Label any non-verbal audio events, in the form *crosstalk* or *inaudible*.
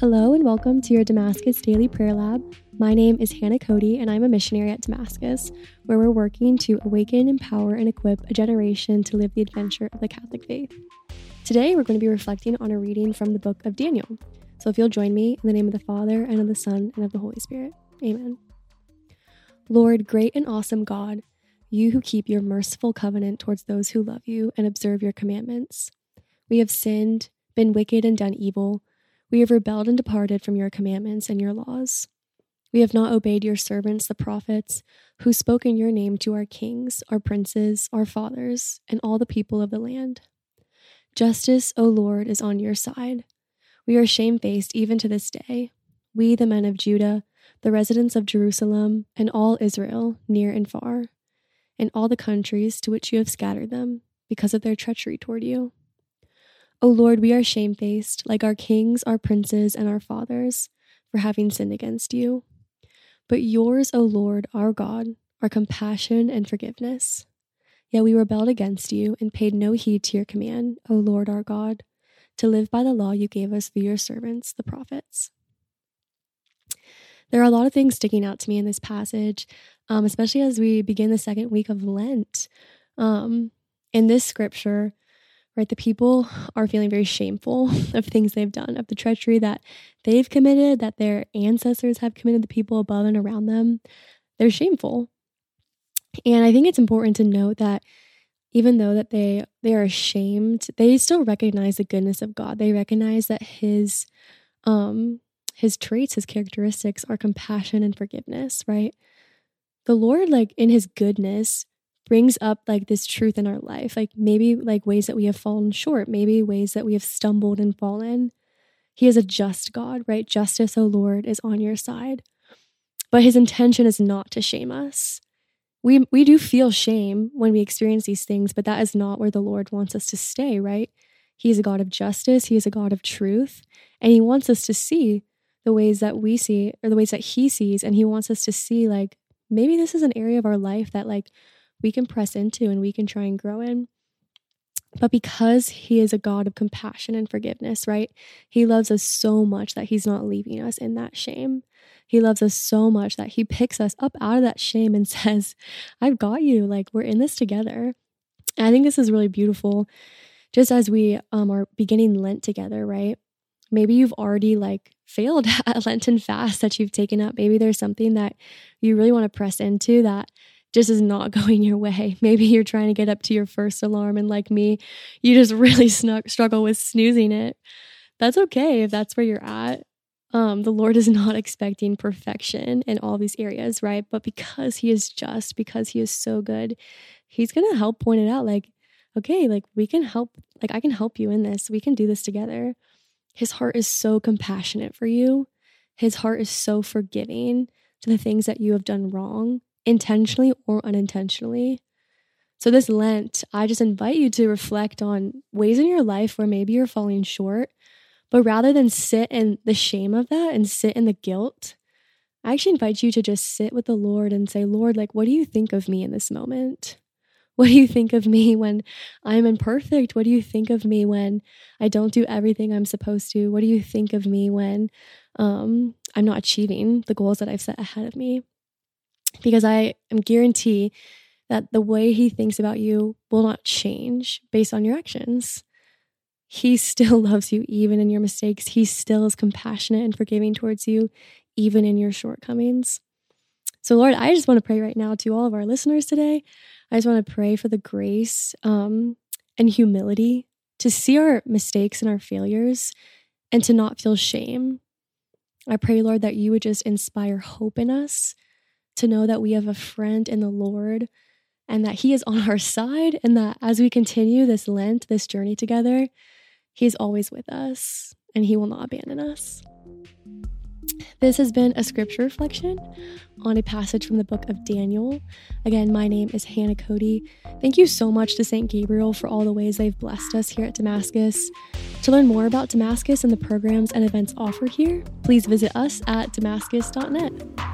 Hello and welcome to your Damascus Daily Prayer Lab. My name is Hannah Cody and I'm a missionary at Damascus, where we're working to awaken, empower, and equip a generation to live the adventure of the Catholic faith. Today we're going to be reflecting on a reading from the book of Daniel. So if you'll join me in the name of the Father, and of the Son, and of the Holy Spirit. Amen. Lord, great and awesome God, you who keep your merciful covenant towards those who love you and observe your commandments. We have sinned, been wicked, and done evil we have rebelled and departed from your commandments and your laws. We have not obeyed your servants, the prophets, who spoke in your name to our kings, our princes, our fathers, and all the people of the land. Justice, O Lord, is on your side. We are shamefaced even to this day. We, the men of Judah, the residents of Jerusalem, and all Israel, near and far, and all the countries to which you have scattered them, because of their treachery toward you. O Lord, we are shamefaced, like our kings, our princes, and our fathers, for having sinned against you. But yours, O Lord, our God, are compassion and forgiveness. Yet we rebelled against you and paid no heed to your command, O Lord our God, to live by the law you gave us through your servants, the prophets. There are a lot of things sticking out to me in this passage, um, especially as we begin the second week of Lent. Um, in this scripture, right? The people are feeling very shameful *laughs* of things they've done, of the treachery that they've committed, that their ancestors have committed, the people above and around them. They're shameful. And I think it's important to note that even though that they they are ashamed, they still recognize the goodness of God. They recognize that his um his traits, his characteristics are compassion and forgiveness, right? The Lord like in his goodness brings up like this truth in our life, like maybe like ways that we have fallen short, maybe ways that we have stumbled and fallen. He is a just God, right? Justice, O Lord, is on your side. But his intention is not to shame us. We we do feel shame when we experience these things, but that is not where the Lord wants us to stay, right? He is a God of justice, he is a God of truth, and he wants us to see the ways that we see or the ways that he sees and he wants us to see like maybe this is an area of our life that like we can press into and we can try and grow in. But because he is a God of compassion and forgiveness, right? He loves us so much that he's not leaving us in that shame. He loves us so much that he picks us up out of that shame and *laughs* says, I've got you. Like, we're in this together. And I think this is really beautiful. Just as we um, are beginning Lent together, right? Maybe you've already like *laughs* failed at Lenten fast that you've taken up. Maybe there's something that you really want to press into that just is not *laughs* going your way. Maybe you're trying to get up to your first alarm, and like me, you just *laughs* really snuck, struggle with snoozing it. That's okay if that's where you're at. Um, the Lord is *laughs* not expecting perfection in all these areas, right? But because He is just, because He is so good, He's going to help point it out like, okay, like we can help, like I can help you in this. We can do this together. His heart is so compassionate for you, His heart is so forgiving to the things that you have done wrong intentionally or unintentionally. So, this Lent, I just invite you to reflect on ways in your life where maybe you're falling short, but rather than sit in the shame of that and sit in the guilt, I actually invite you to just sit with the Lord and say, Lord, like, what do you think of me in this moment? *laughs* What do you think of me when I'm imperfect? What do you think of me when I don't do everything I'm supposed to? What do you think of me when um, I'm not achieving the goals that I've set ahead of me? Because I am guarantee that the way he thinks about you will not change based on your actions. He *laughs* still loves you even in your mistakes. He still is compassionate and forgiving towards you even in your shortcomings. So, Lord, I just want to pray right now to all of our listeners today. I just want to pray for the grace um, and humility to see our mistakes and our failures and to not feel shame. I pray, Lord, that you would just inspire hope in us to know that we have a friend in the Lord and that He is on our side, and that as we continue this Lent, this journey together, He's always with us and He will not abandon us. This has been a scripture reflection on a passage from the book of Daniel. Again, my name is Hannah Cody. Thank you so much to St. Gabriel for all the ways they've blessed us here at Damascus. To learn more about Damascus and the programs and events offered here, please visit us at damascus.net.